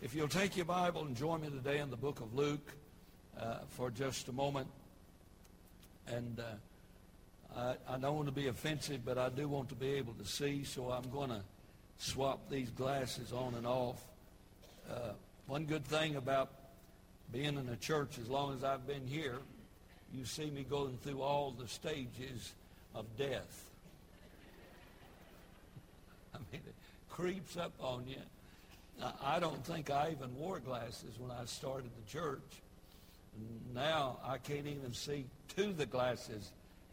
If you'll take your Bible and join me today in the book of Luke uh, for just a moment. And uh, I, I don't want to be offensive, but I do want to be able to see, so I'm going to swap these glasses on and off. Uh, one good thing about being in a church as long as I've been here, you see me going through all the stages of death. I mean, it creeps up on you I don't think I even wore glasses when I started the church. Now I can't even see to the glasses,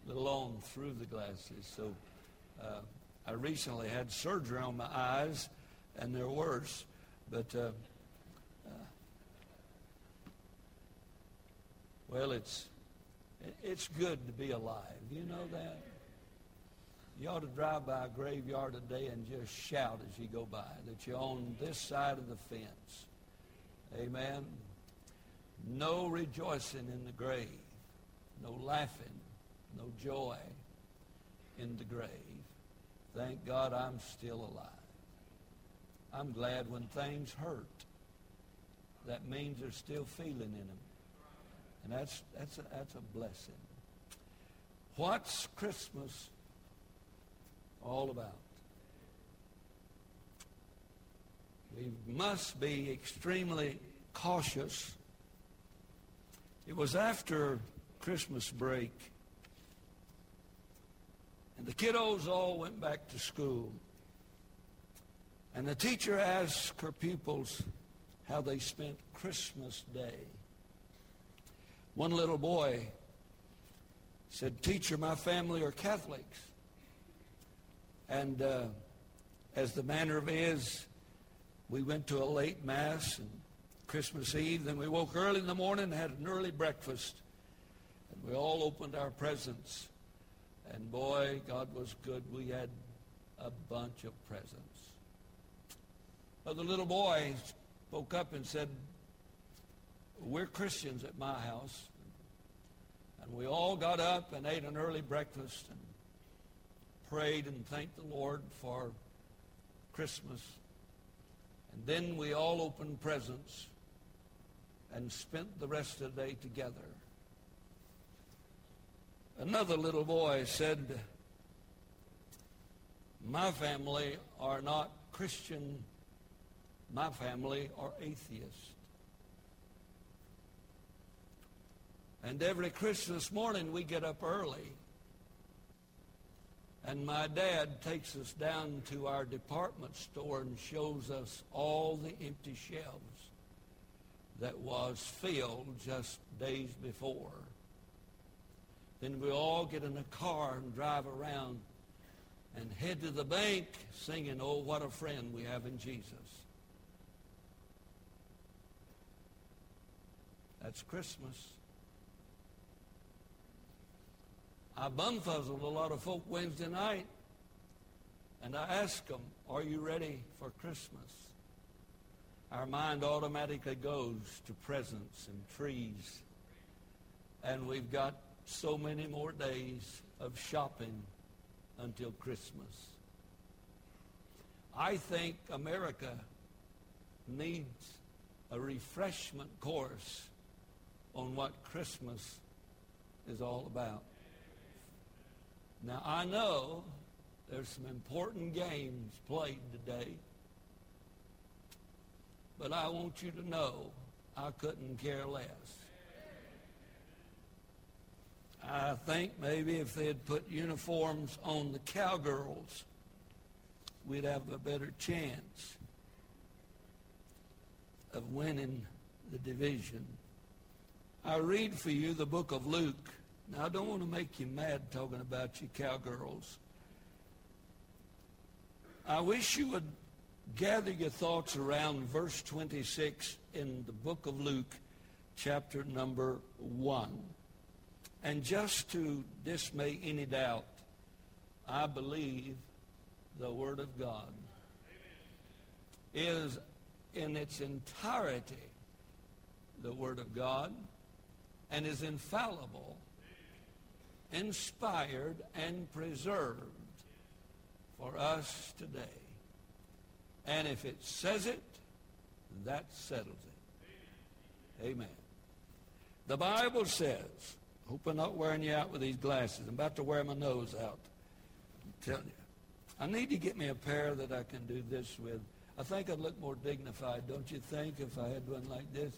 let alone through the glasses. So uh, I recently had surgery on my eyes, and they're worse. But uh, uh, well, it's it's good to be alive. You know that. You ought to drive by a graveyard today and just shout as you go by that you're on this side of the fence. Amen. No rejoicing in the grave, no laughing, no joy in the grave. Thank God I'm still alive. I'm glad when things hurt. That means there's still feeling in them. And that's, that's, a, that's a blessing. What's Christmas all about. We must be extremely cautious. It was after Christmas break, and the kiddos all went back to school. And the teacher asked her pupils how they spent Christmas Day. One little boy said, Teacher, my family are Catholics. And uh, as the manner of is, we went to a late mass and Christmas Eve. Then we woke early in the morning and had an early breakfast. And we all opened our presents. And boy, God was good. We had a bunch of presents. But the little boy spoke up and said, we're Christians at my house. And we all got up and ate an early breakfast. And prayed and thanked the Lord for Christmas. And then we all opened presents and spent the rest of the day together. Another little boy said, my family are not Christian. My family are atheist. And every Christmas morning we get up early and my dad takes us down to our department store and shows us all the empty shelves that was filled just days before. Then we all get in a car and drive around and head to the bank singing, Oh, what a friend we have in Jesus. That's Christmas. I bumfuzzled a lot of folk Wednesday night, and I asked them, are you ready for Christmas? Our mind automatically goes to presents and trees, and we've got so many more days of shopping until Christmas. I think America needs a refreshment course on what Christmas is all about. Now, I know there's some important games played today, but I want you to know I couldn't care less. I think maybe if they had put uniforms on the cowgirls, we'd have a better chance of winning the division. I read for you the book of Luke. Now, I don't want to make you mad talking about you cowgirls. I wish you would gather your thoughts around verse 26 in the book of Luke, chapter number 1. And just to dismay any doubt, I believe the Word of God is in its entirety the Word of God and is infallible inspired and preserved for us today. And if it says it, that settles it. Amen. The Bible says, hope I'm not wearing you out with these glasses. I'm about to wear my nose out. I'm telling you. I need to get me a pair that I can do this with. I think I'd look more dignified, don't you think, if I had one like this?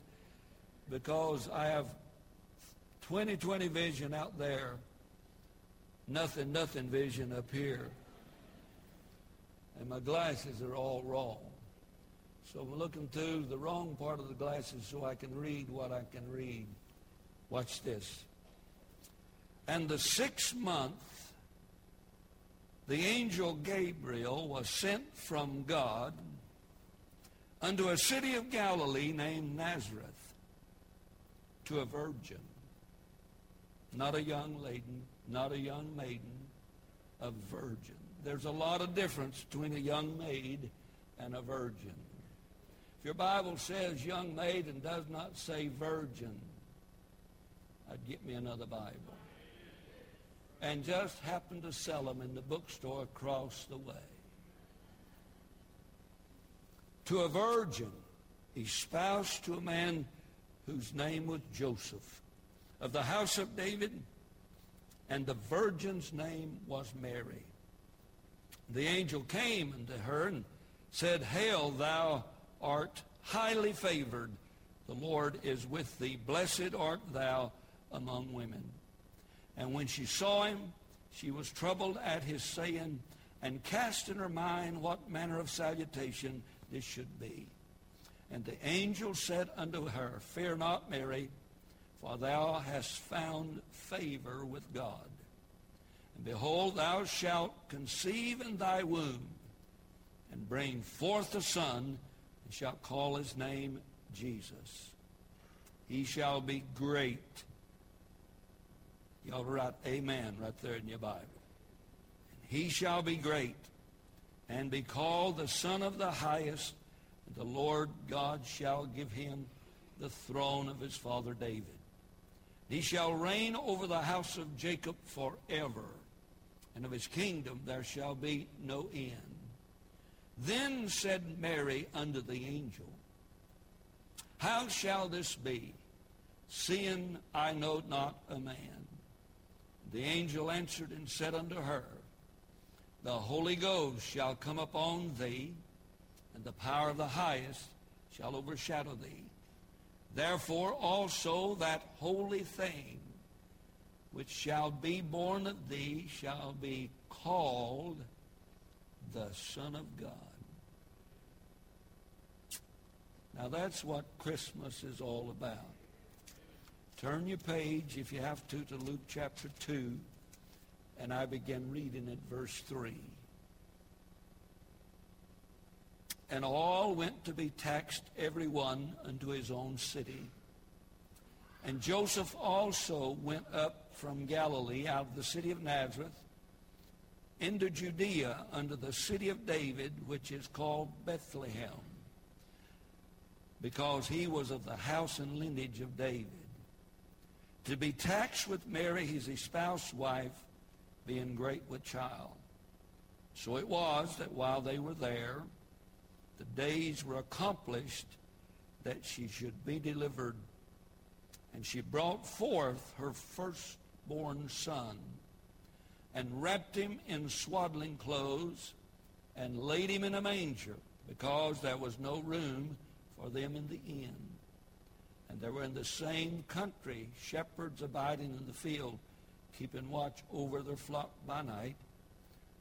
Because I have 20/20 vision out there, nothing, nothing vision up here. And my glasses are all wrong. So I'm looking through the wrong part of the glasses so I can read what I can read. Watch this. And the sixth month, the angel Gabriel was sent from God unto a city of Galilee named Nazareth to a virgin, not a young lady, not a young maiden, a virgin. There's a lot of difference between a young maid and a virgin. If your Bible says young maid and does not say virgin, I'd get me another Bible. And just happened to sell them in the bookstore across the way. To a virgin, espoused to a man whose name was Joseph, of the house of David, and the virgin's name was Mary. The angel came unto her and said, Hail, thou art highly favored. The Lord is with thee. Blessed art thou among women. And when she saw him, she was troubled at his saying, and cast in her mind what manner of salutation this should be. And the angel said unto her, Fear not, Mary, for thou hast found favor with God. And behold, thou shalt conceive in thy womb, and bring forth a son, and shalt call his name Jesus. He shall be great to write amen right there in your Bible. He shall be great and be called the Son of the Highest. And the Lord God shall give him the throne of his father David. He shall reign over the house of Jacob forever, and of his kingdom there shall be no end. Then said Mary unto the angel, How shall this be, seeing I know not a man? The angel answered and said unto her, The Holy Ghost shall come upon thee, and the power of the highest shall overshadow thee. Therefore also that holy thing which shall be born of thee shall be called the Son of God. Now that's what Christmas is all about. Turn your page, if you have to, to Luke chapter 2, and I begin reading at verse 3. And all went to be taxed, every one unto his own city. And Joseph also went up from Galilee out of the city of Nazareth into Judea unto the city of David, which is called Bethlehem, because he was of the house and lineage of David to be taxed with Mary, his espoused wife, being great with child. So it was that while they were there, the days were accomplished that she should be delivered. And she brought forth her firstborn son and wrapped him in swaddling clothes and laid him in a manger because there was no room for them in the inn. And there were in the same country shepherds abiding in the field, keeping watch over their flock by night.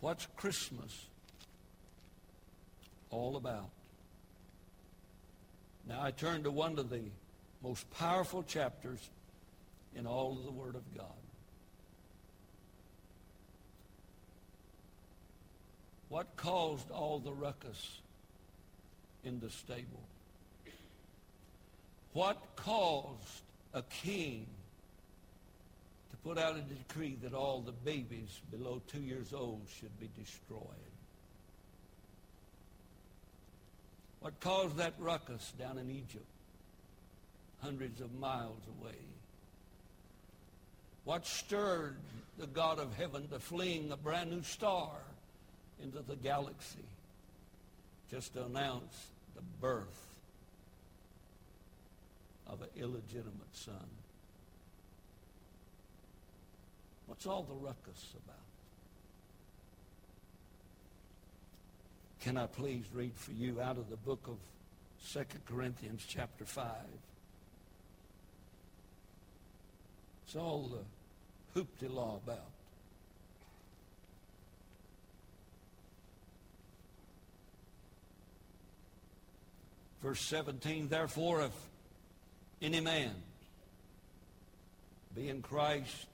What's Christmas all about? Now I turn to one of the most powerful chapters in all of the Word of God. What caused all the ruckus in the stable? What caused a king put out a decree that all the babies below two years old should be destroyed? What caused that ruckus down in Egypt, hundreds of miles away? What stirred the God of heaven to fling a brand new star into the galaxy just to announce the birth of an illegitimate son? What's all the ruckus about? Can I please read for you out of the book of 2 Corinthians chapter 5? It's all the hoopty law about. Verse 17, therefore, if any man be in Christ,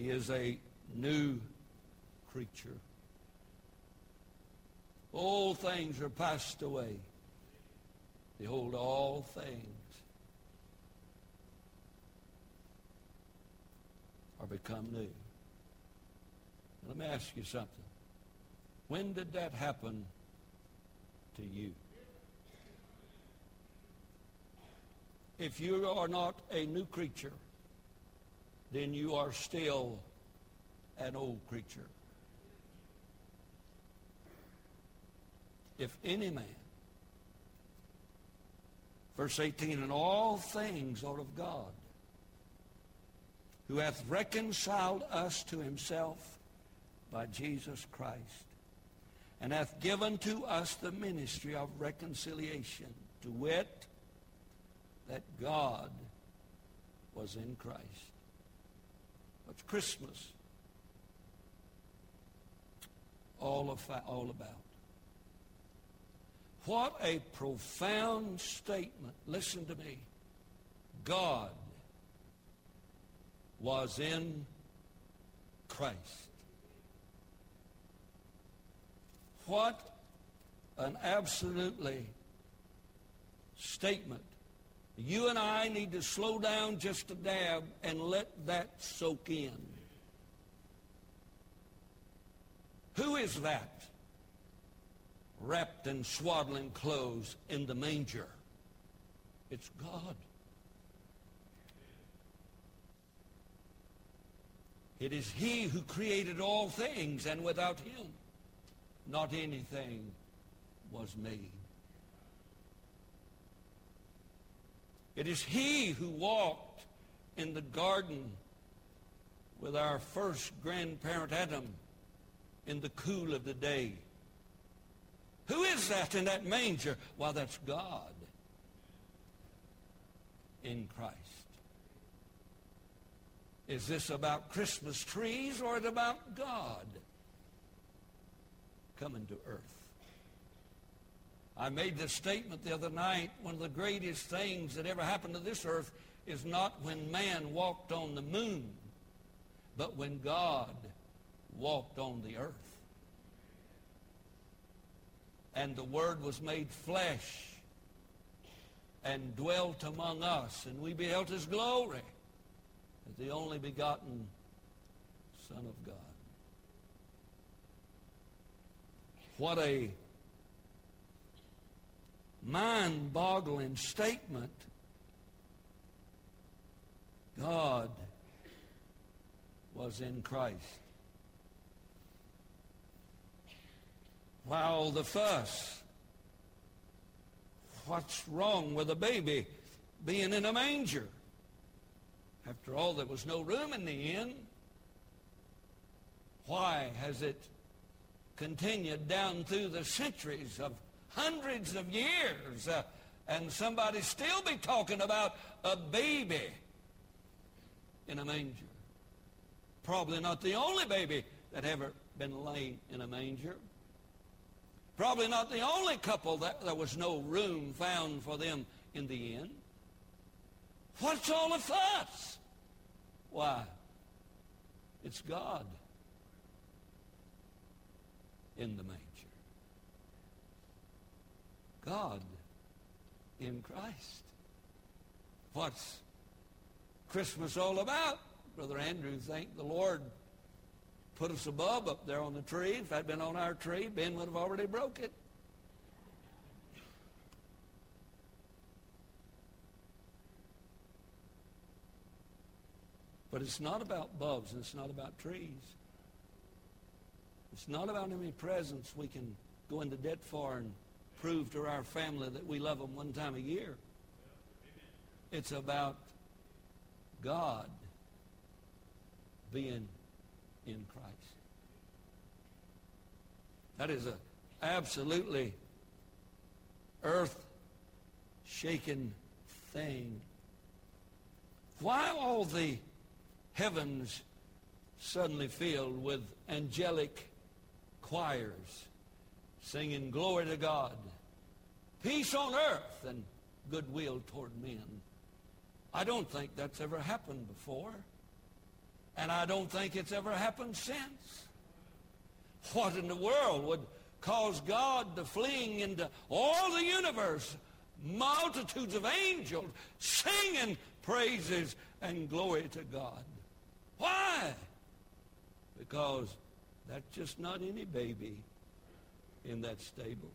he is a new creature. All things are passed away. Behold, all things are become new. Let me ask you something. When did that happen to you? If you are not a new creature, then you are still an old creature. If any man, verse 18, and all things are of God, who hath reconciled us to himself by Jesus Christ, and hath given to us the ministry of reconciliation, to wit, that God was in Christ. Christmas all, of, all about? What a profound statement. Listen to me. God was in Christ. What an absolutely statement. You and I need to slow down just a dab and let that soak in. Who is that? wrapped in swaddling clothes in the manger. It's God. It is he who created all things, and without him, not anything was made. It is he who walked in the garden with our first grandparent Adam in the cool of the day. Who is that in that manger? Well, that's God in Christ. Is this about Christmas trees or is it about God coming to earth? I made this statement the other night. One of the greatest things that ever happened to this earth is not when man walked on the moon, but when God walked on the earth and the Word was made flesh and dwelt among us, and we beheld his glory as the only begotten Son of God. What a mind-boggling statement. God was in Christ. Why all the fuss? What's wrong with a baby being in a manger? After all, there was no room in the inn. Why has it continued down through the centuries of hundreds of years uh, and somebody still be talking about a baby in a manger? Probably not the only baby that ever been laid in a manger. Probably not the only couple that there was no room found for them in the inn. What's all the fuss? Why? It's God. in the manger. God in Christ. What's Christmas all about? Brother Andrew, thank the Lord put us a bulb up there on the tree. If I'd been on our tree, Ben would have already broke it. But it's not about bugs and it's not about trees. It's not about any presents we can go into debt for and prove to our family that we love them one time a year. It's about God being in Christ. That is an absolutely earth-shaking thing. Why all the heavens suddenly filled with angelic choirs singing glory to God, peace on earth, and goodwill toward men. I don't think that's ever happened before. And I don't think it's ever happened since. What in the world would cause God to fling into all the universe multitudes of angels singing praises and glory to God? Why? Because that's just not any baby in that stable.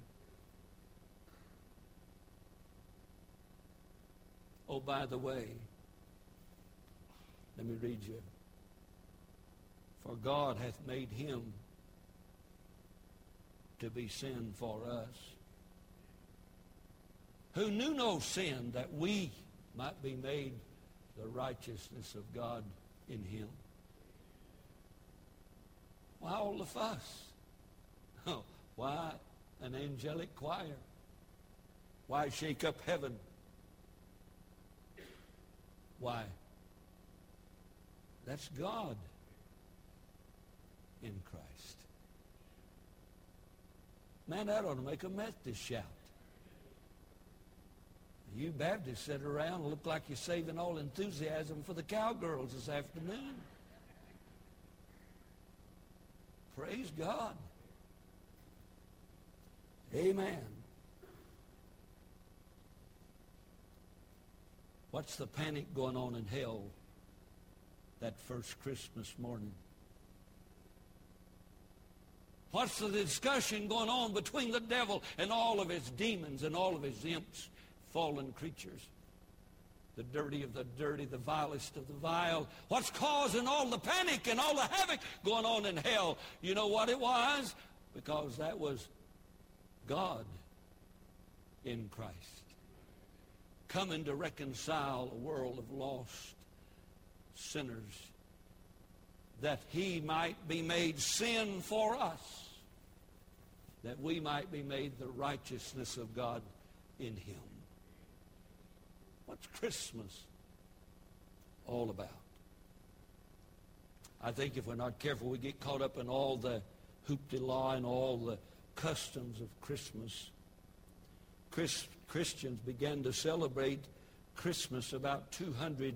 Oh, by the way, let me read you. For God hath made him to be sin for us, who knew no sin, that we might be made the righteousness of God in him. Why all the fuss? Oh, why an angelic choir? Why shake up heaven? Why? That's God in Christ. Man, that ought to make a Methodist shout. You Baptists sit around and look like you're saving all enthusiasm for the cowgirls this afternoon. Praise God. Amen. What's the panic going on in hell that first Christmas morning? What's the discussion going on between the devil and all of his demons and all of his imps, fallen creatures? The dirty of the dirty, the vilest of the vile. What's causing all the panic and all the havoc going on in hell? You know what it was? Because that was God in Christ coming to reconcile a world of lost sinners that he might be made sin for us that we might be made the righteousness of God in him. What's Christmas all about? I think if we're not careful, we get caught up in all the hoop-de-law and all the customs of Christmas. Chris, Christians began to celebrate Christmas about 200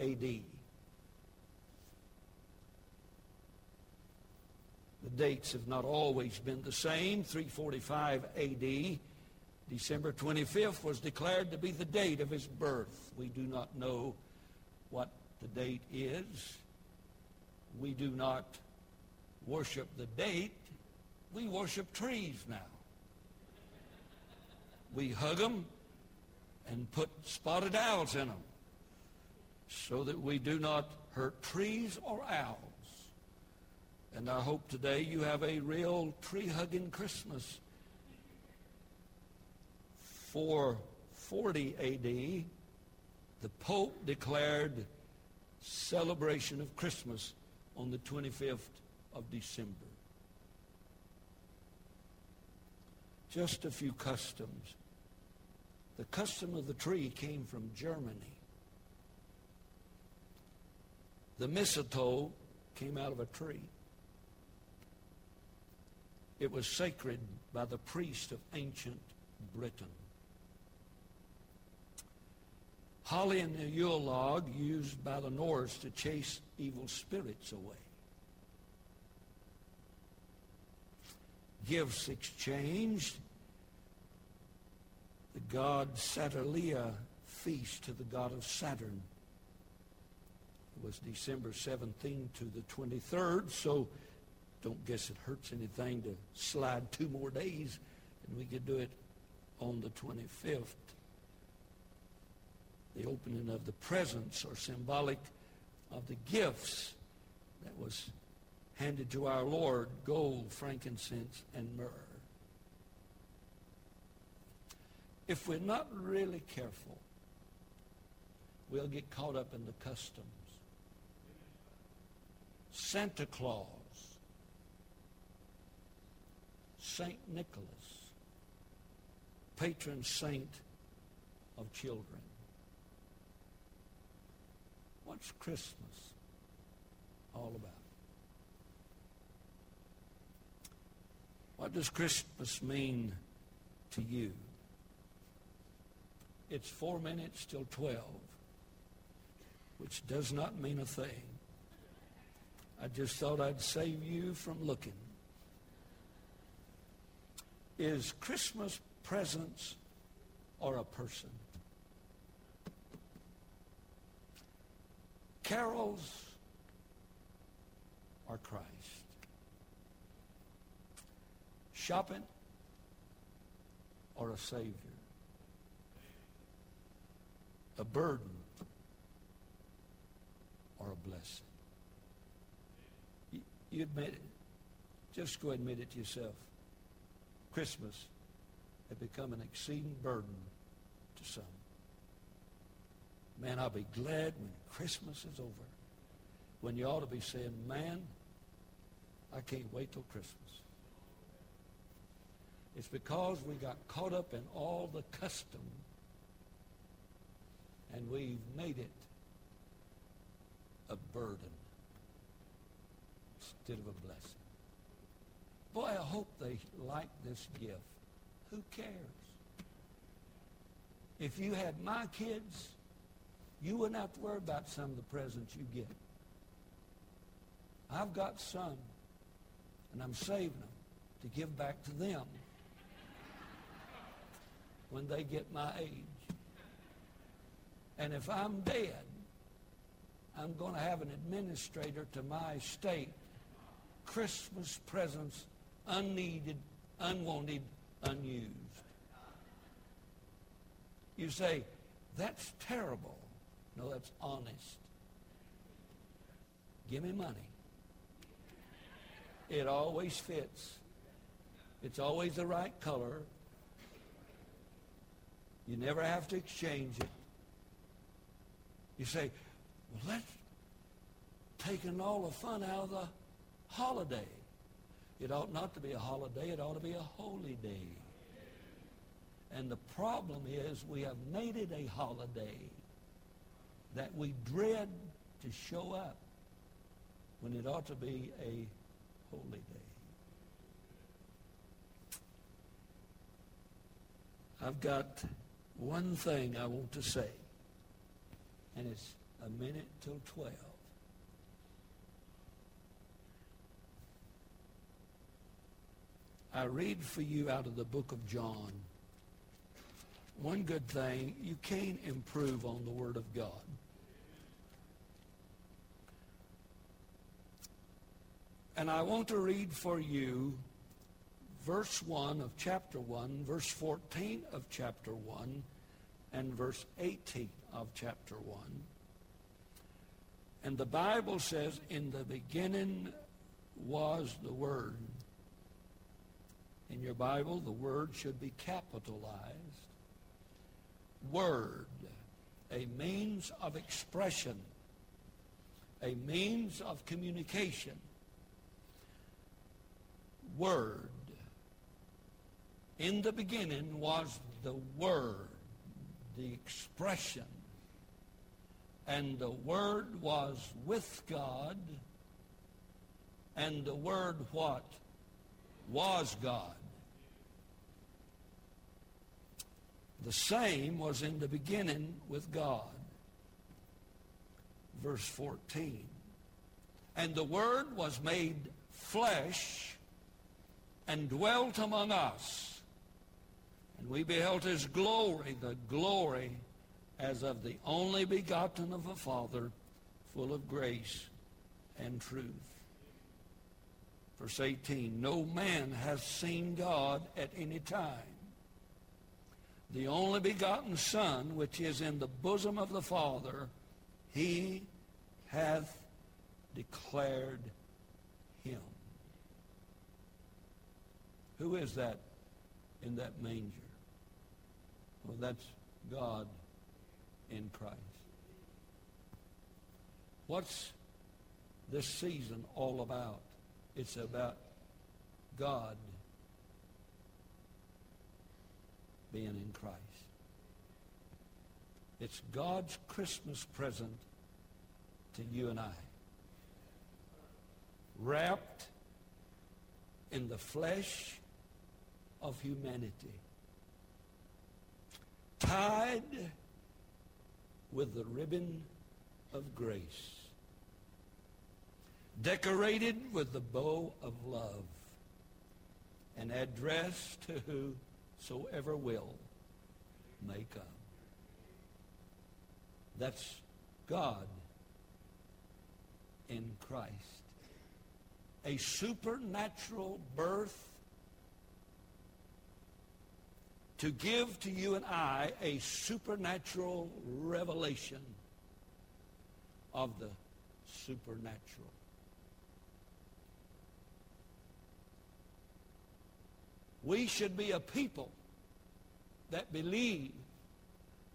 A.D. The dates have not always been the same. 345 A.D., December 25th was declared to be the date of his birth. We do not know what the date is. We do not worship the date. We worship trees now. We hug them and put spotted owls in them so that we do not hurt trees or owls. And I hope today you have a real tree-hugging Christmas. 440 A.D., the Pope declared celebration of Christmas on the 25th of December. Just a few customs. The custom of the tree came from Germany. The mistletoe came out of a tree. It was sacred by the priest of ancient Britain. Holly and the Yule log used by the Norse to chase evil spirits away. Gifts exchanged. The god Saturnalia feast to the god of Saturn. It was December 17th to the 23rd, so don't guess it hurts anything to slide two more days, and we could do it on the 25th. The opening of the presents are symbolic of the gifts that was handed to our Lord, gold, frankincense, and myrrh. If we're not really careful, we'll get caught up in the customs. Santa Claus, St. Nicholas, patron saint of children. What's Christmas all about? What does Christmas mean to you? It's four minutes till 12, which does not mean a thing. I just thought I'd save you from looking. Is Christmas presents or a person? Carols or Christ? Shopping or a Savior? A burden or a blessing? You, admit it. Just go admit it to yourself. Christmas had become an exceeding burden to some. Man, I'll be glad when Christmas is over. When you ought to be saying, man, I can't wait till Christmas. It's because we got caught up in all the custom and we've made it a burden instead of a blessing. Boy, I hope they like this gift. Who cares? If you had my kids, you wouldn't have to worry about some of the presents you get. I've got some, and I'm saving them to give back to them when they get my age. And if I'm dead, I'm going to have an administrator to my estate. Christmas presents, unneeded, unwanted, unused. You say, that's terrible. No, that's honest. Give me money. It always fits. It's always the right color. You never have to exchange it. You say, well, that's taking all the fun out of the holiday. It ought not to be a holiday. It ought to be a holy day. And the problem is we have made it a holiday that we dread to show up when it ought to be a holy day. I've got one thing I want to say, and it's a minute till 12. I read for you out of the book of John. One good thing, you can't improve on the Word of God. And I want to read for you verse 1 of chapter 1, verse 14 of chapter 1, and verse 18 of chapter 1. And the Bible says, in the beginning was the Word. In your Bible, the word should be capitalized. Word, a means of expression, a means of communication Word. In the beginning was the Word, the expression. And the Word was with God. And the Word what? Was God. The same was in the beginning with God. Verse 14. And the Word was made flesh and dwelt among us. And we beheld his glory, the glory as of the only begotten of a Father, full of grace and truth. Verse 18, no man has seen God at any time. The only begotten Son, which is in the bosom of the Father, he hath declared him. Who is that in that manger? Well, that's God in Christ. What's this season all about? It's about God being in Christ. It's God's Christmas present to you and I. Wrapped in the flesh of humanity. Tied with the ribbon of grace. Decorated with the bow of love. And addressed to whosoever will may come. That's God in Christ. A supernatural birth to give to you and I a supernatural revelation of the supernatural. We should be a people that believe,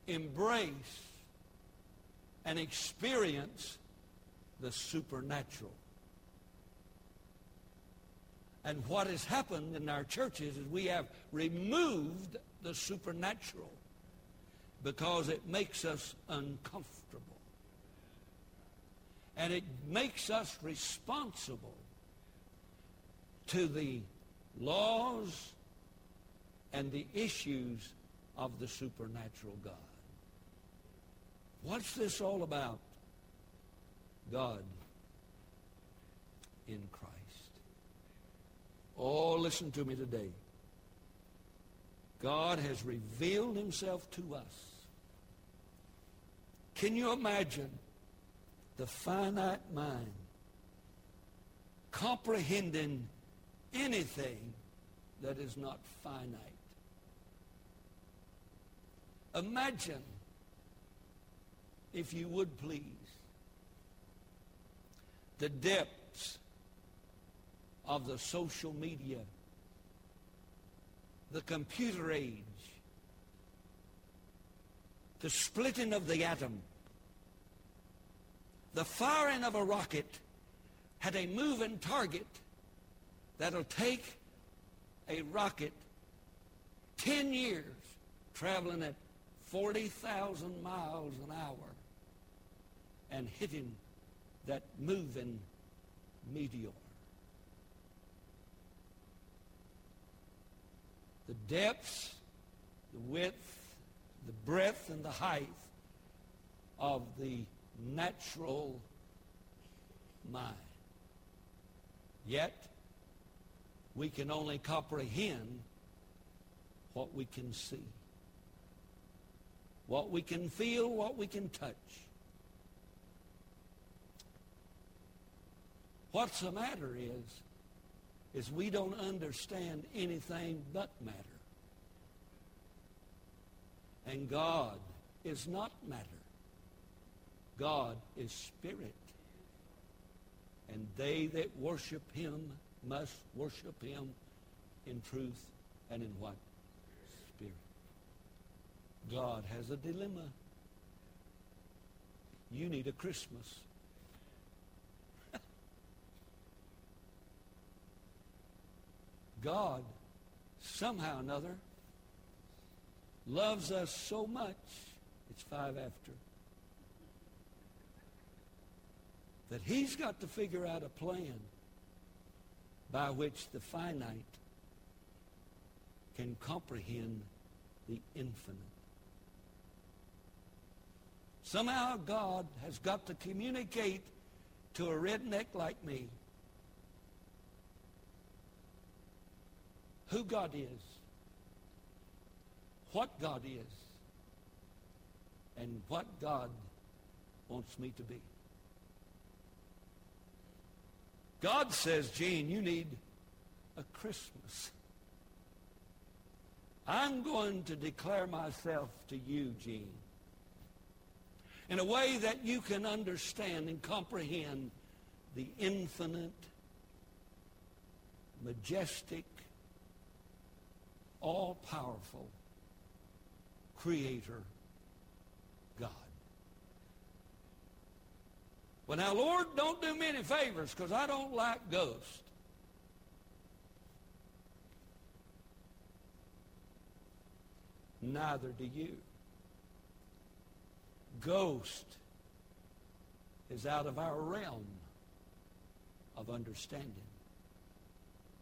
embrace, and experience the supernatural. And what has happened in our churches is we have removed the supernatural because it makes us uncomfortable. And it makes us responsible to the laws and the issues of the supernatural God. What's this all about? God in Christ. Oh, listen to me today. God has revealed himself to us. Can you imagine the finite mind comprehending anything that is not finite? Imagine, if you would please, the depths of the social media, the computer age, the splitting of the atom, the firing of a rocket had a moving target that'll take a rocket 10 years traveling at 40,000 miles an hour and hitting that moving meteor. The depths, the width, the breadth, and the height of the natural mind. Yet, we can only comprehend what we can see, what we can feel, what we can touch. What's the matter is, is we don't understand anything but matter. And God is not matter. God is spirit. And they that worship him must worship him in truth and in what? Spirit. God has a dilemma. You need a Christmas. God, somehow or another, loves us so much, it's five after, that he's got to figure out a plan by which the finite can comprehend the infinite. Somehow God has got to communicate to a redneck like me who God is, what God is, and what God wants me to be. God says, Gene, you need a Christmas. I'm going to declare myself to you, Gene, in a way that you can understand and comprehend the infinite, majestic, all-powerful Creator God. Well, now, Lord, don't do me any favors because I don't like ghosts. Neither do you. Ghost is out of our realm of understanding.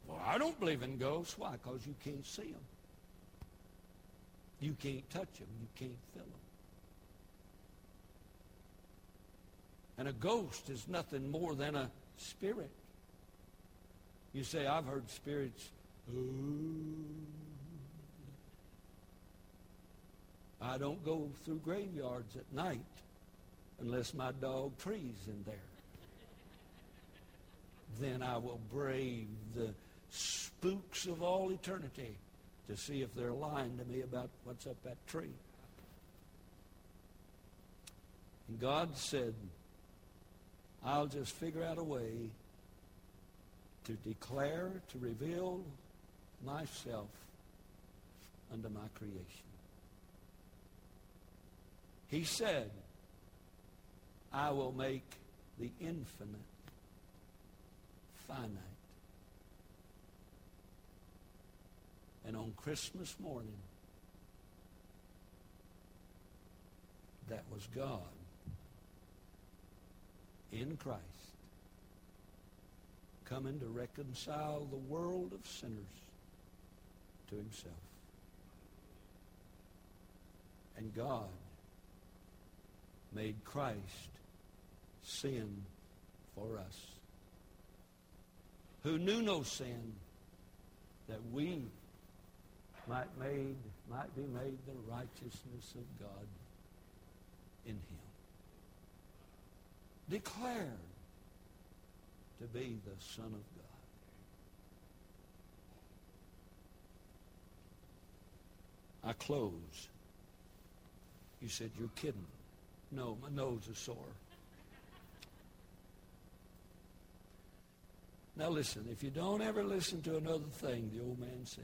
Well, I don't believe in ghosts. Why? Because you can't see them. You can't touch them. You can't feel them. And a ghost is nothing more than a spirit. You say, I've heard spirits. I don't go through graveyards at night unless my dog trees in there. then I will brave the spooks of all eternity to see if they're lying to me about what's up that tree. And God said, I'll just figure out a way to declare, to reveal myself unto my creation. He said, I will make the infinite finite. And on Christmas morning, that was God in Christ coming to reconcile the world of sinners to himself. And God made Christ sin for us, who knew no sin, that we might made might be made the righteousness of God in him declared to be the Son of God. I close. You said, you're kidding. No, my nose is sore. Now listen, if you don't ever listen to another thing the old man says,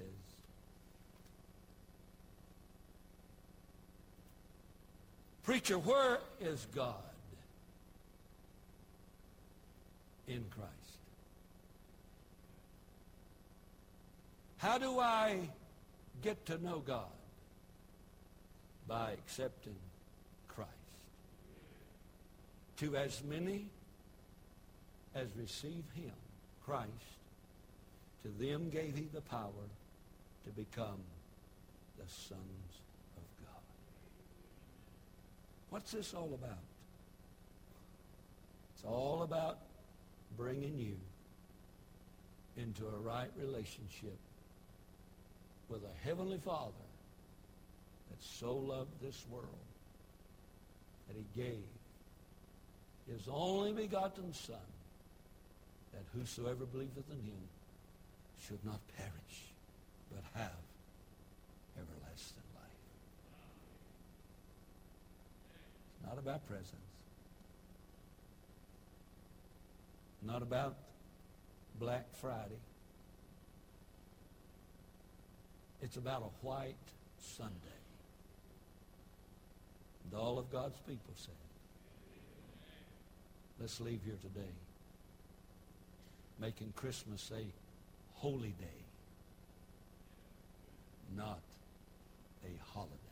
Preacher, where is God? in Christ. How do I get to know God? By accepting Christ. To as many as receive him, Christ, to them gave he the power to become the sons. What's this all about? It's all about bringing you into a right relationship with a heavenly Father that so loved this world that he gave his only begotten Son, that whosoever believeth in him should not perish, but have not about presents. not about Black Friday. It's about a white Sunday. And all of God's people said, let's leave here today making Christmas a holy day, not a holiday.